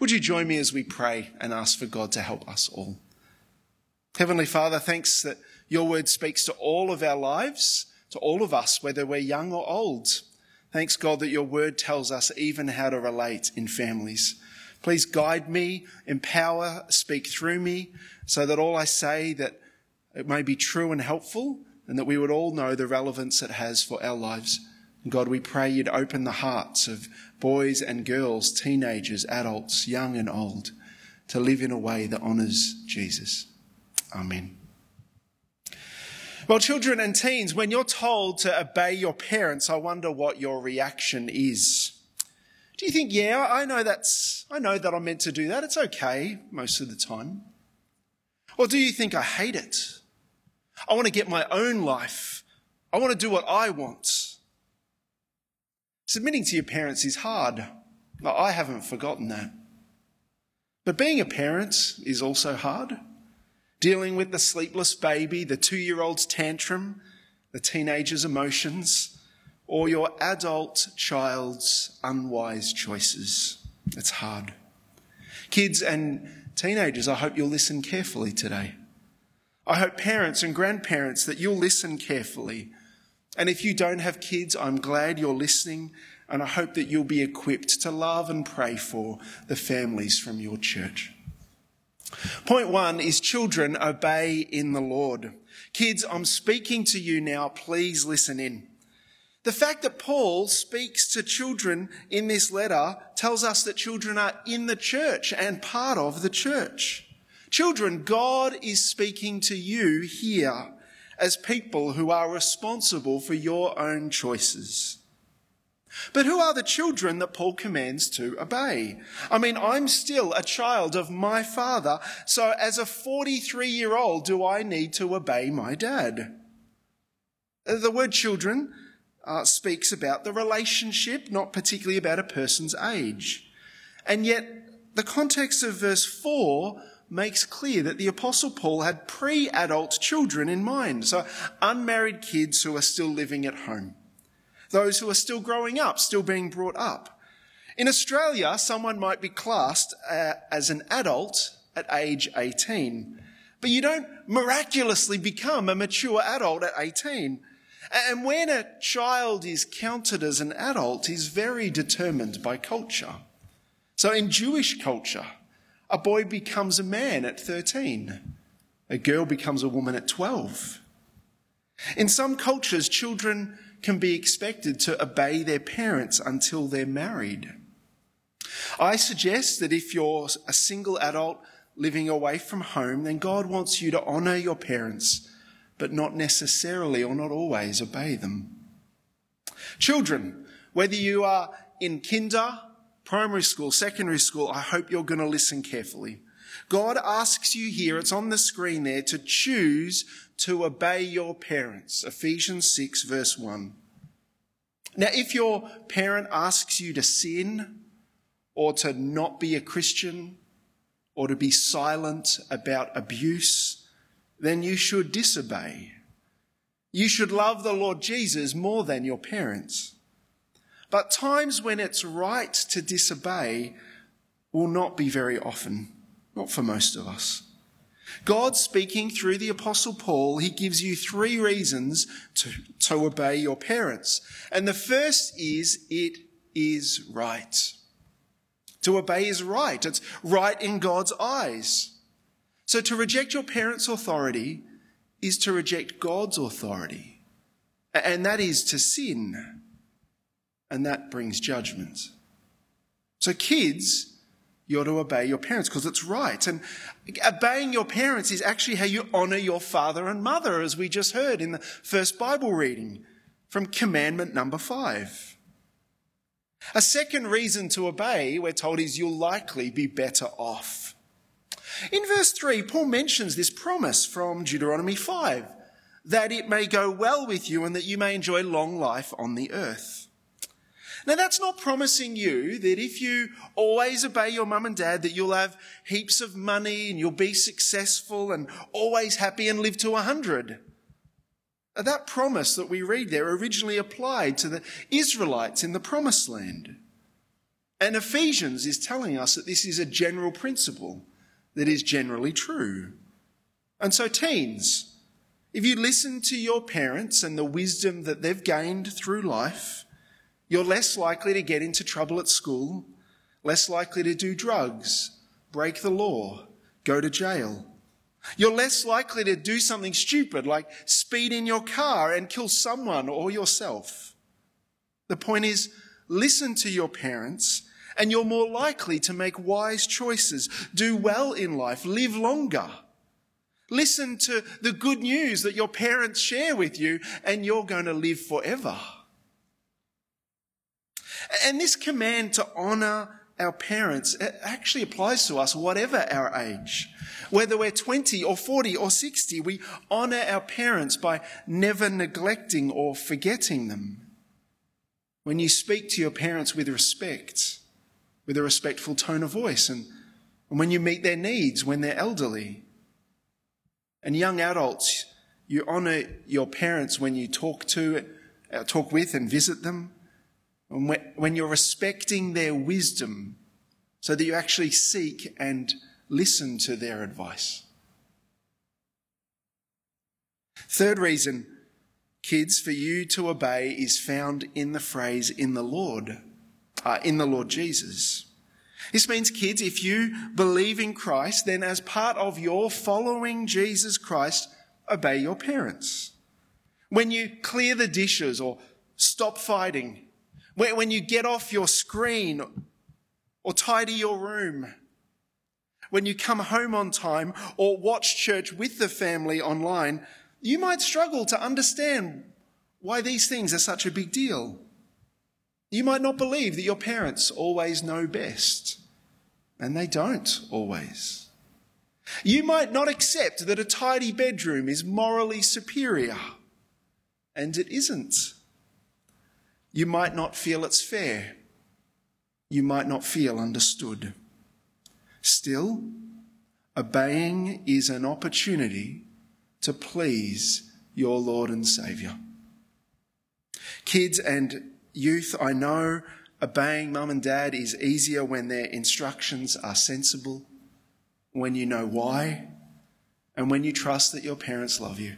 Would you join me as we pray and ask for God to help us all? Heavenly Father, thanks that your word speaks to all of our lives, to all of us, whether we're young or old. Thanks, God, that your word tells us even how to relate in families. Please guide me, empower, speak through me, so that all I say that it may be true and helpful, and that we would all know the relevance it has for our lives. God, we pray you'd open the hearts of boys and girls, teenagers, adults, young and old, to live in a way that honours Jesus. Amen. Well, children and teens, when you're told to obey your parents, I wonder what your reaction is. Do you think, yeah, I know that's, I know that I'm meant to do that. It's okay most of the time. Or do you think I hate it? I want to get my own life. I want to do what I want. Submitting to your parents is hard. I haven't forgotten that. But being a parent is also hard. Dealing with the sleepless baby, the two year old's tantrum, the teenager's emotions, or your adult child's unwise choices. It's hard. Kids and teenagers, I hope you'll listen carefully today. I hope parents and grandparents that you'll listen carefully. And if you don't have kids, I'm glad you're listening and I hope that you'll be equipped to love and pray for the families from your church. Point one is children obey in the Lord. Kids, I'm speaking to you now. Please listen in. The fact that Paul speaks to children in this letter tells us that children are in the church and part of the church. Children, God is speaking to you here as people who are responsible for your own choices. But who are the children that Paul commands to obey? I mean, I'm still a child of my father, so as a 43 year old, do I need to obey my dad? The word children uh, speaks about the relationship, not particularly about a person's age. And yet, the context of verse 4 makes clear that the Apostle Paul had pre adult children in mind, so unmarried kids who are still living at home those who are still growing up, still being brought up. In Australia, someone might be classed uh, as an adult at age 18, but you don't miraculously become a mature adult at 18. And when a child is counted as an adult is very determined by culture. So in Jewish culture, a boy becomes a man at 13. A girl becomes a woman at 12. In some cultures, children can be expected to obey their parents until they're married. I suggest that if you're a single adult living away from home, then God wants you to honour your parents, but not necessarily or not always obey them. Children, whether you are in kinder, primary school, secondary school, I hope you're going to listen carefully. God asks you here, it's on the screen there, to choose to obey your parents. Ephesians 6, verse 1. Now, if your parent asks you to sin or to not be a Christian or to be silent about abuse, then you should disobey. You should love the Lord Jesus more than your parents. But times when it's right to disobey will not be very often, not for most of us. God speaking through the apostle Paul, he gives you three reasons to, to obey your parents. And the first is it is right. To obey is right. It's right in God's eyes. So to reject your parents' authority is to reject God's authority. And that is to sin. And that brings judgment. So kids, you're to obey your parents because it's right. And obeying your parents is actually how you honor your father and mother, as we just heard in the first Bible reading from commandment number five. A second reason to obey, we're told, is you'll likely be better off. In verse 3, Paul mentions this promise from Deuteronomy 5 that it may go well with you and that you may enjoy long life on the earth. Now that's not promising you that if you always obey your mum and dad that you'll have heaps of money and you'll be successful and always happy and live to a hundred. That promise that we read there originally applied to the Israelites in the promised land. And Ephesians is telling us that this is a general principle that is generally true. And so, teens, if you listen to your parents and the wisdom that they've gained through life, you're less likely to get into trouble at school, less likely to do drugs, break the law, go to jail. You're less likely to do something stupid like speed in your car and kill someone or yourself. The point is, listen to your parents and you're more likely to make wise choices, do well in life, live longer. Listen to the good news that your parents share with you, and you're going to live forever. And this command to honour our parents actually applies to us, whatever our age. Whether we're 20 or 40 or 60, we honour our parents by never neglecting or forgetting them. When you speak to your parents with respect, with a respectful tone of voice, and, and when you meet their needs when they're elderly, and young adults, you honour your parents when you talk to, uh, talk with and visit them. When you're respecting their wisdom so that you actually seek and listen to their advice. Third reason, kids, for you to obey is found in the phrase in the Lord, uh, in the Lord Jesus. This means, kids, if you believe in Christ, then as part of your following Jesus Christ, obey your parents. When you clear the dishes or stop fighting, when you get off your screen or tidy your room, when you come home on time or watch church with the family online, you might struggle to understand why these things are such a big deal. You might not believe that your parents always know best, and they don't always. You might not accept that a tidy bedroom is morally superior, and it isn't. You might not feel it's fair. You might not feel understood. Still, obeying is an opportunity to please your Lord and Saviour. Kids and youth, I know obeying mum and dad is easier when their instructions are sensible, when you know why, and when you trust that your parents love you.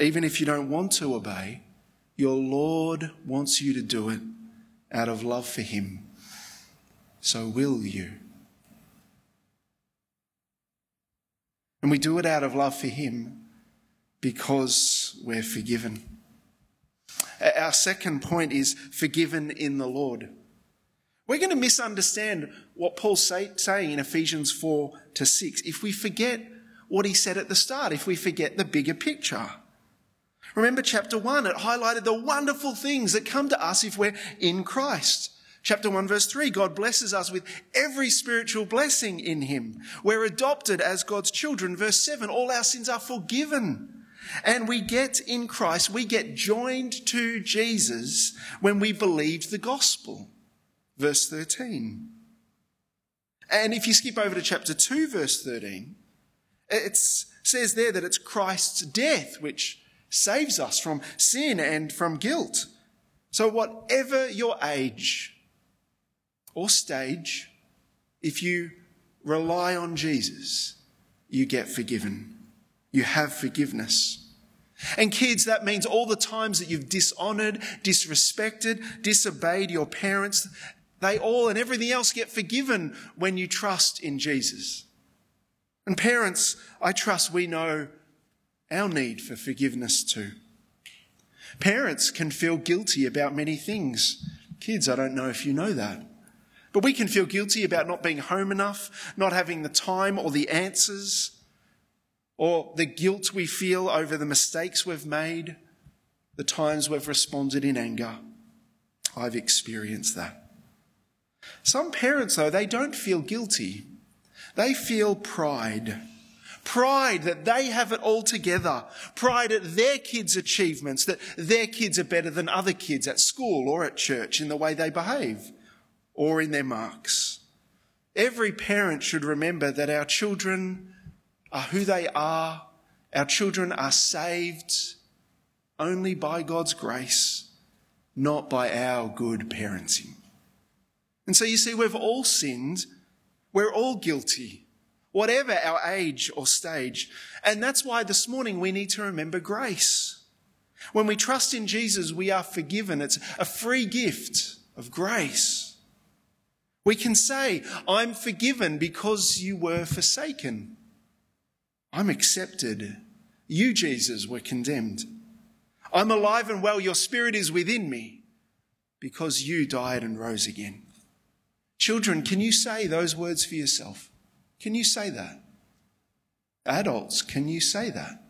Even if you don't want to obey, your Lord wants you to do it out of love for Him. So will you? And we do it out of love for Him because we're forgiven. Our second point is forgiven in the Lord. We're going to misunderstand what Paul's say, saying in Ephesians 4 to 6 if we forget what he said at the start, if we forget the bigger picture. Remember chapter 1, it highlighted the wonderful things that come to us if we're in Christ. Chapter 1 verse 3, God blesses us with every spiritual blessing in him. We're adopted as God's children. Verse 7, all our sins are forgiven. And we get in Christ, we get joined to Jesus when we believe the gospel. Verse 13. And if you skip over to chapter 2, verse 13, it says there that it's Christ's death which saves us from sin and from guilt. So, whatever your age or stage, if you rely on Jesus, you get forgiven you have forgiveness. And kids, that means all the times that you've dishonored, disrespected, disobeyed your parents, they all and everything else get forgiven when you trust in Jesus. And parents, I trust we know our need for forgiveness too. Parents can feel guilty about many things. Kids, I don't know if you know that. But we can feel guilty about not being home enough, not having the time or the answers, or the guilt we feel over the mistakes we've made, the times we've responded in anger. I've experienced that. Some parents, though, they don't feel guilty. They feel pride. Pride that they have it all together. Pride at their kids' achievements, that their kids are better than other kids at school or at church in the way they behave or in their marks. Every parent should remember that our children are who they are. Our children are saved only by God's grace, not by our good parenting. And so you see, we've all sinned. We're all guilty, whatever our age or stage. And that's why this morning we need to remember grace. When we trust in Jesus, we are forgiven. It's a free gift of grace. We can say, I'm forgiven because you were forsaken. I'm accepted. You, Jesus, were condemned. I'm alive and well. Your spirit is within me because you died and rose again. Children, can you say those words for yourself? Can you say that? Adults, can you say that?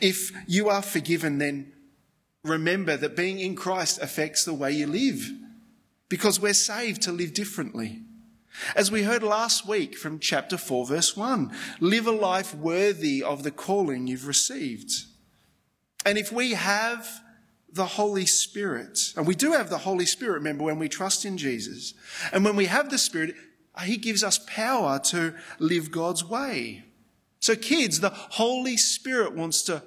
If you are forgiven, then remember that being in Christ affects the way you live because we're saved to live differently. As we heard last week from chapter 4, verse 1, live a life worthy of the calling you've received. And if we have the Holy Spirit, and we do have the Holy Spirit, remember, when we trust in Jesus, and when we have the Spirit, He gives us power to live God's way. So, kids, the Holy Spirit wants to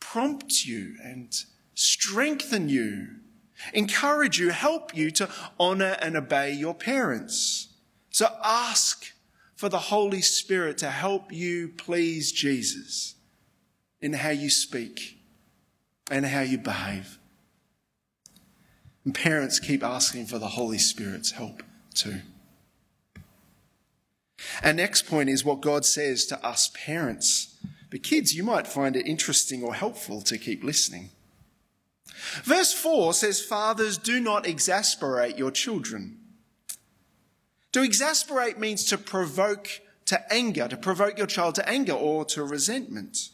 prompt you and strengthen you, encourage you, help you to honor and obey your parents. So, ask for the Holy Spirit to help you please Jesus in how you speak and how you behave. And parents keep asking for the Holy Spirit's help too. Our next point is what God says to us parents. But kids, you might find it interesting or helpful to keep listening. Verse 4 says, Fathers, do not exasperate your children. To exasperate means to provoke to anger, to provoke your child to anger or to resentment.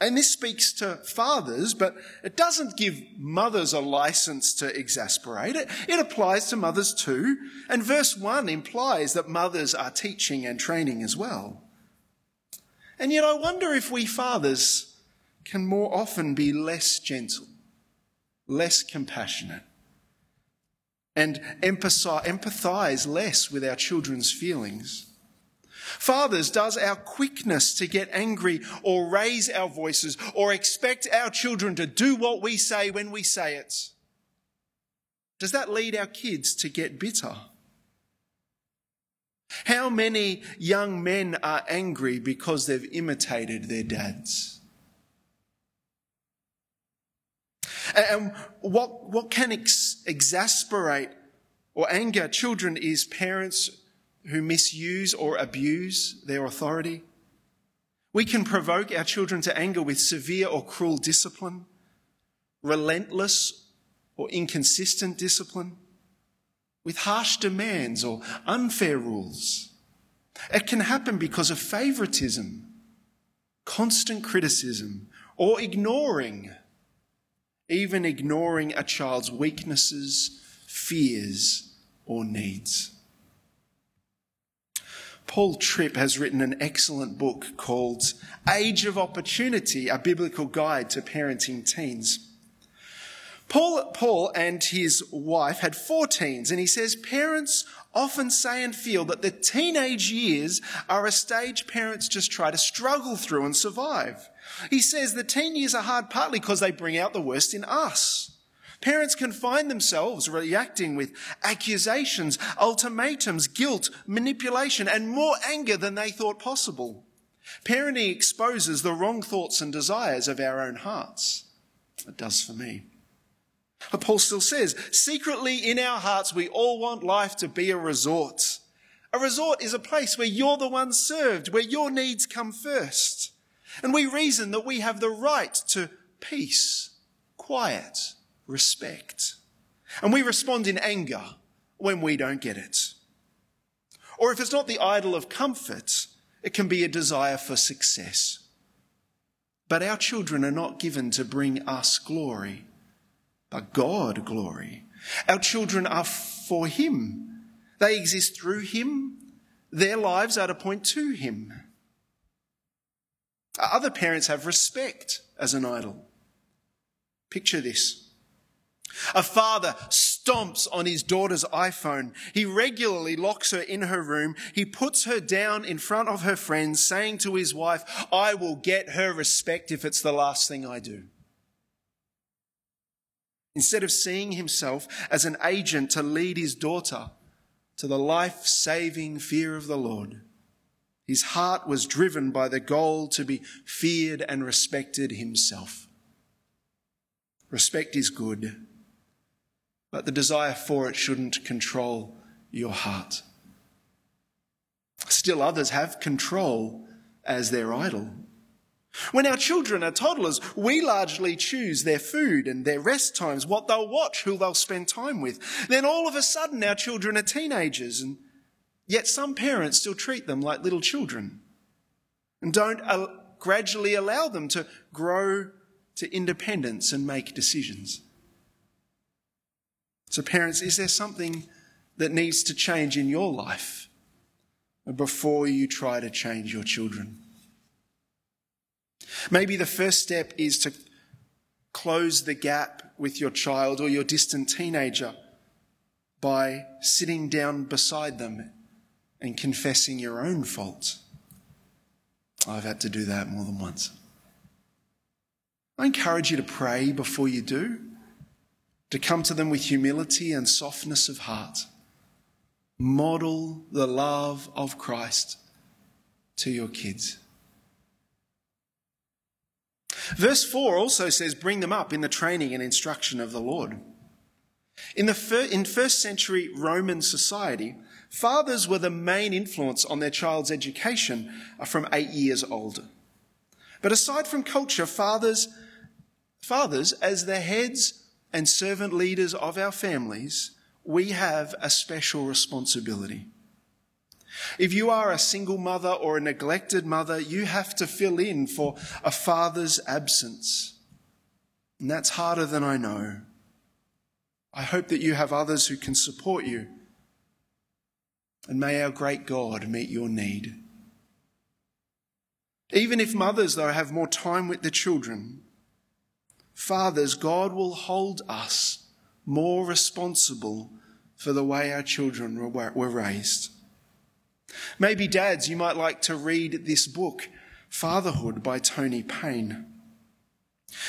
And this speaks to fathers, but it doesn't give mothers a license to exasperate. It, it applies to mothers too. And verse 1 implies that mothers are teaching and training as well. And yet I wonder if we fathers can more often be less gentle, less compassionate, and empathize less with our children's feelings. Fathers, does our quickness to get angry or raise our voices or expect our children to do what we say when we say it, does that lead our kids to get bitter? How many young men are angry because they've imitated their dads? And what, what can ex- exasperate or anger children is parents who misuse or abuse their authority. We can provoke our children to anger with severe or cruel discipline, relentless or inconsistent discipline, with harsh demands or unfair rules. It can happen because of favoritism, constant criticism, or ignoring, even ignoring a child's weaknesses, fears, or needs. Paul Tripp has written an excellent book called Age of Opportunity, a biblical guide to parenting teens. Paul, Paul and his wife had four teens, and he says parents often say and feel that the teenage years are a stage parents just try to struggle through and survive. He says the teen years are hard partly because they bring out the worst in us. Parents can find themselves reacting with accusations, ultimatums, guilt, manipulation, and more anger than they thought possible. Parenting exposes the wrong thoughts and desires of our own hearts. It does for me. But Paul still says, secretly in our hearts, we all want life to be a resort. A resort is a place where you're the one served, where your needs come first. And we reason that we have the right to peace, quiet, respect. And we respond in anger when we don't get it. Or if it's not the idol of comfort, it can be a desire for success. But our children are not given to bring us glory, but God glory. Our children are for Him. They exist through Him. Their lives are to point to Him. Other parents have respect as an idol. Picture this. A father stomps on his daughter's iPhone. He regularly locks her in her room. He puts her down in front of her friends, saying to his wife, I will get her respect if it's the last thing I do. instead of seeing himself as an agent to lead his daughter to the life saving fear of the Lord. His heart was driven by the goal to be feared and respected himself. Respect is good, but the desire for it shouldn't control your heart. Still, others have control as their idol. When our children are toddlers, we largely choose their food and their rest times, what they'll watch, who they'll spend time with. Then all of a sudden, our children are teenagers, and yet some parents still treat them like little children and don't gradually allow them to grow to independence and make decisions. So, parents, is there something that needs to change in your life before you try to change your children? Maybe the first step is to close the gap with your child or your distant teenager by sitting down beside them and confessing your own faults. I've had to do that more than once. I encourage you to pray before you do, to come to them with humility and softness of heart. Model the love of Christ to your kids. Verse 4 also says, Bring them up in the training and instruction of the Lord. In, the fir- in first century Roman society, fathers were the main influence on their child's education from eight years old. But aside from culture, fathers, fathers, as the heads and servant leaders of our families, we have a special responsibility. If you are a single mother or a neglected mother, you have to fill in for a father's absence. And that's harder than I know. I hope that you have others who can support you. And may our great God meet your need. Even if mothers, though, have more time with the children, fathers, God will hold us more responsible for the way our children were raised. Maybe, dads, you might like to read this book, Fatherhood by Tony Payne.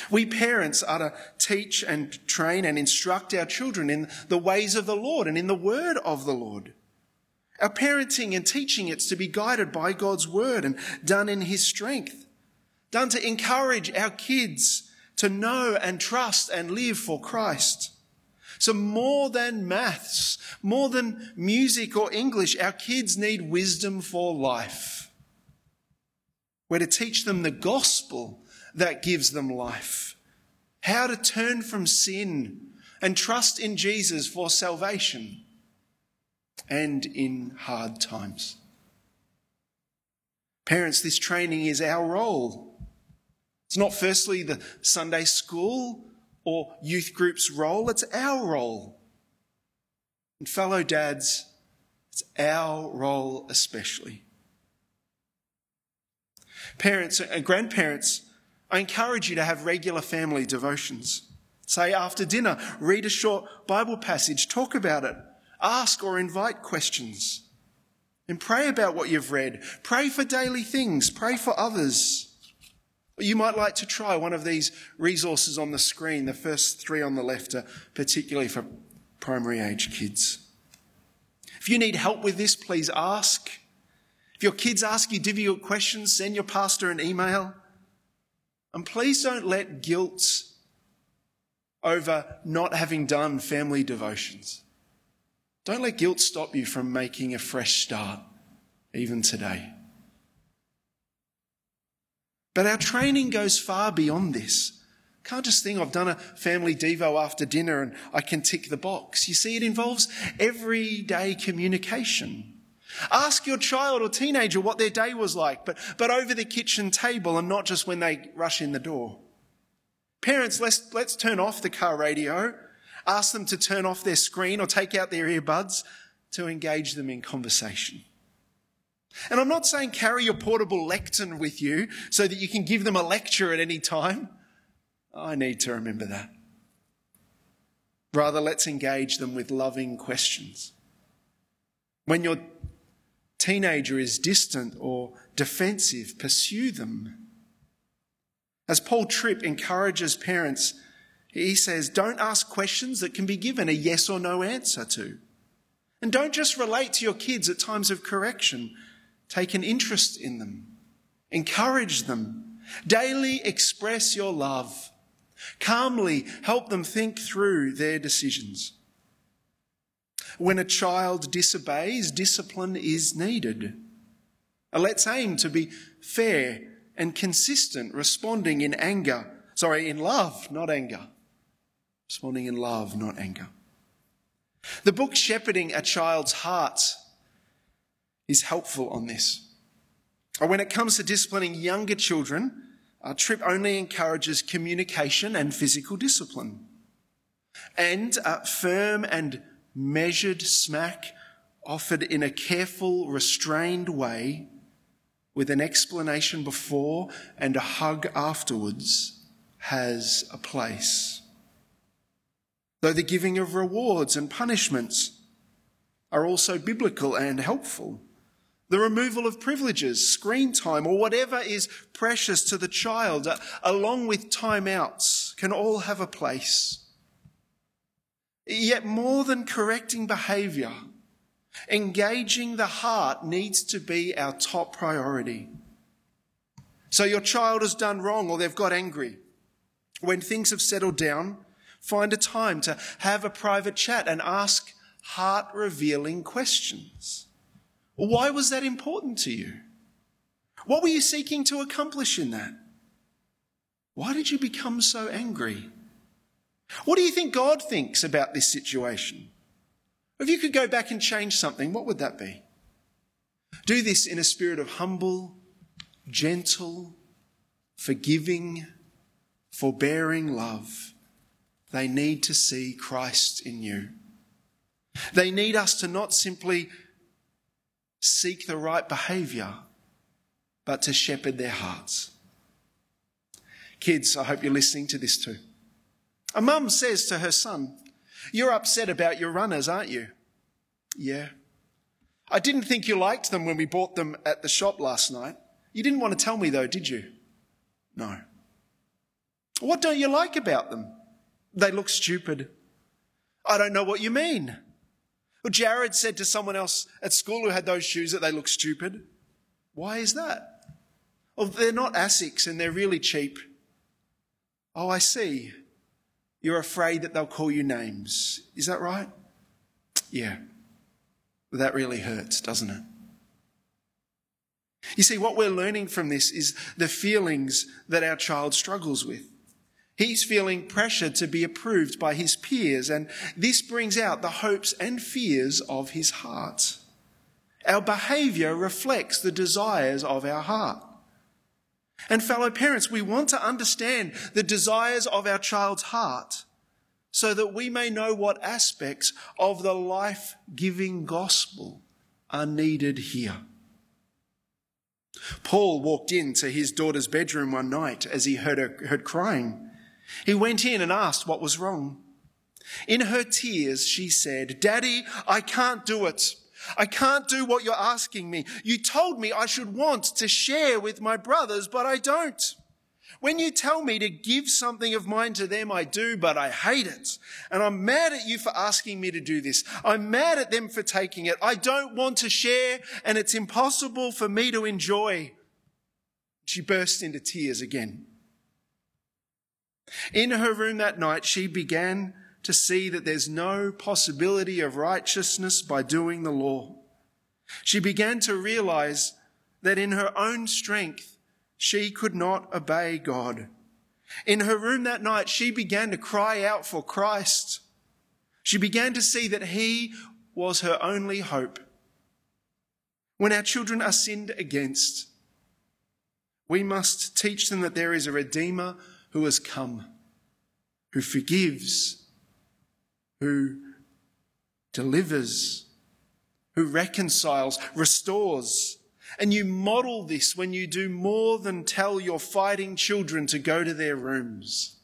We parents are to teach and train and instruct our children in the ways of the Lord and in the word of the Lord. Our parenting and teaching it's to be guided by God's word and done in his strength, done to encourage our kids to know and trust and live for Christ. So more than maths, more than music or English, our kids need wisdom for life. We're to teach them the gospel that gives them life, how to turn from sin and trust in Jesus for salvation and in hard times. Parents, this training is our role. It's not firstly the Sunday school or youth group's role, it's our role. And fellow dads, it's our role especially. Parents and grandparents, I encourage you to have regular family devotions. Say after dinner, read a short Bible passage, talk about it, ask or invite questions, and pray about what you've read. Pray for daily things, pray for others. You might like to try one of these resources on the screen. The first three on the left are particularly for primary age kids. If you need help with this, please ask. If your kids ask you difficult questions, send your pastor an email. And please don't let guilt over not having done family devotions. Don't let guilt stop you from making a fresh start, even today. But our training goes far beyond this. Can't just think I've done a family devo after dinner and I can tick the box. You see, it involves everyday communication. Ask your child or teenager what their day was like, but, but over the kitchen table and not just when they rush in the door. Parents, let's, let's turn off the car radio. Ask them to turn off their screen or take out their earbuds to engage them in conversation. And I'm not saying carry your portable lectern with you so that you can give them a lecture at any time. I need to remember that. Rather, let's engage them with loving questions. When your teenager is distant or defensive, pursue them. As Paul Tripp encourages parents, He says, don't ask questions that can be given a yes or no answer to. And don't just relate to your kids at times of correction. Take an interest in them. Encourage them. Daily express your love. Calmly help them think through their decisions. When a child disobeys, discipline is needed. Let's aim to be fair and consistent, responding in anger, sorry, in love, not anger. Responding in love, not anger. The book Shepherding a Child's Heart is helpful on this. When it comes to disciplining younger children, our Tripp only encourages communication and physical discipline. And a firm and measured smack offered in a careful, restrained way with an explanation before and a hug afterwards has a place. Though the giving of rewards and punishments are also biblical and helpful. The removal of privileges, screen time, or whatever is precious to the child, uh, along with timeouts, can all have a place. Yet more than correcting behaviour, engaging the heart needs to be our top priority. So your child has done wrong or they've got angry. When things have settled down, find a time to have a private chat and ask heart revealing questions. Why was that important to you? What were you seeking to accomplish in that? Why did you become so angry? What do you think God thinks about this situation? If you could go back and change something, what would that be? Do this in a spirit of humble, gentle, forgiving, forbearing love. They need to see Christ in you. They need us to not simply seek the right behaviour, but to shepherd their hearts. Kids, I hope you're listening to this too. A mum says to her son, You're upset about your runners, aren't you? Yeah. I didn't think you liked them when we bought them at the shop last night. You didn't want to tell me though, did you? No. What don't you like about them? They look stupid. I don't know what you mean. Well, Jared said to someone else at school who had those shoes that they look stupid. Why is that? Well, they're not ASICs and they're really cheap. Oh, I see. You're afraid that they'll call you names. Is that right? Yeah. That really hurts, doesn't it? You see, what we're learning from this is the feelings that our child struggles with. He's feeling pressure to be approved by his peers, and this brings out the hopes and fears of his heart. Our behavior reflects the desires of our heart. And fellow parents, we want to understand the desires of our child's heart so that we may know what aspects of the life giving gospel are needed here. Paul walked into his daughter's bedroom one night as he heard her heard crying. He went in and asked what was wrong. In her tears, she said, Daddy, I can't do it. I can't do what you're asking me. You told me I should want to share with my brothers, but I don't. When you tell me to give something of mine to them, I do, but I hate it. And I'm mad at you for asking me to do this. I'm mad at them for taking it. I don't want to share, and it's impossible for me to enjoy. She burst into tears again. In her room that night, she began to see that there's no possibility of righteousness by doing the law. She began to realize that in her own strength, she could not obey God. In her room that night, she began to cry out for Christ. She began to see that He was her only hope. When our children are sinned against, we must teach them that there is a Redeemer who has come, who forgives, who delivers, who reconciles, restores. And you model this when you do more than tell your fighting children to go to their rooms.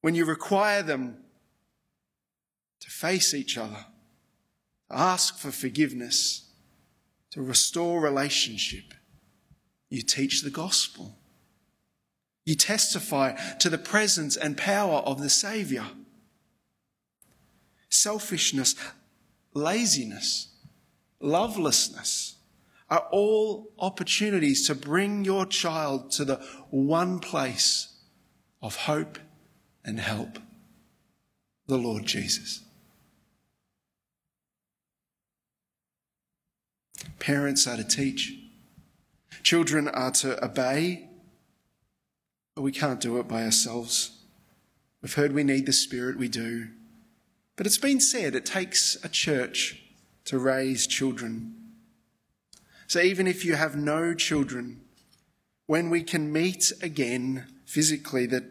When you require them to face each other, to ask for forgiveness, to restore relationship, you teach the gospel. You testify to the presence and power of the Saviour. Selfishness, laziness, lovelessness are all opportunities to bring your child to the one place of hope and help the Lord Jesus. Parents are to teach, children are to obey, but we can't do it by ourselves. We've heard we need the Spirit, we do. But it's been said it takes a church to raise children. So even if you have no children, when we can meet again physically, that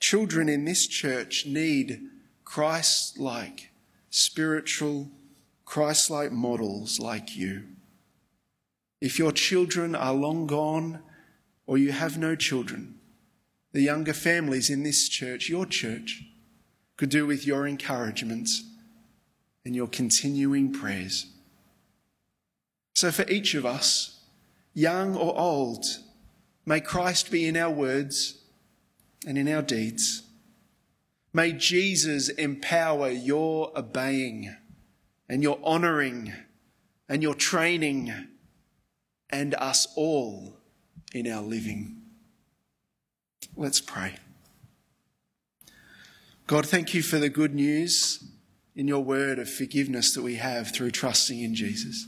children in this church need Christ like, spiritual, Christ like models like you. If your children are long gone or you have no children, the younger families in this church, your church, could do with your encouragement and your continuing prayers. So, for each of us, young or old, may Christ be in our words and in our deeds. May Jesus empower your obeying and your honouring and your training and us all in our living. Let's pray. God, thank you for the good news in your word of forgiveness that we have through trusting in Jesus.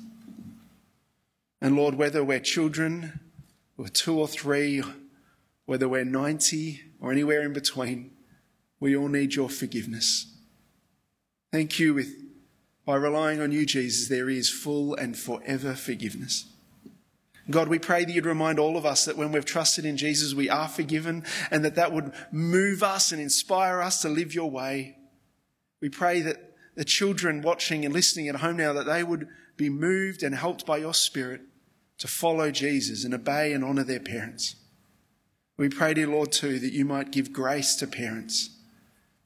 And Lord, whether we're children or two or three, whether we're 90 or anywhere in between, we all need your forgiveness. Thank you with by relying on you, Jesus, there is full and forever forgiveness. God, we pray that you'd remind all of us that when we've trusted in Jesus, we are forgiven and that that would move us and inspire us to live your way. We pray that the children watching and listening at home now, that they would be moved and helped by your spirit to follow Jesus and obey and honour their parents. We pray, dear Lord, too, that you might give grace to parents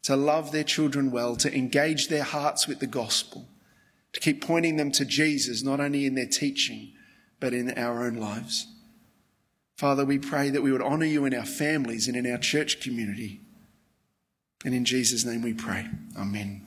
to love their children well, to engage their hearts with the gospel, to keep pointing them to Jesus, not only in their teaching, but in our own lives. Father, we pray that we would honour you in our families and in our church community. And in Jesus' name we pray. Amen.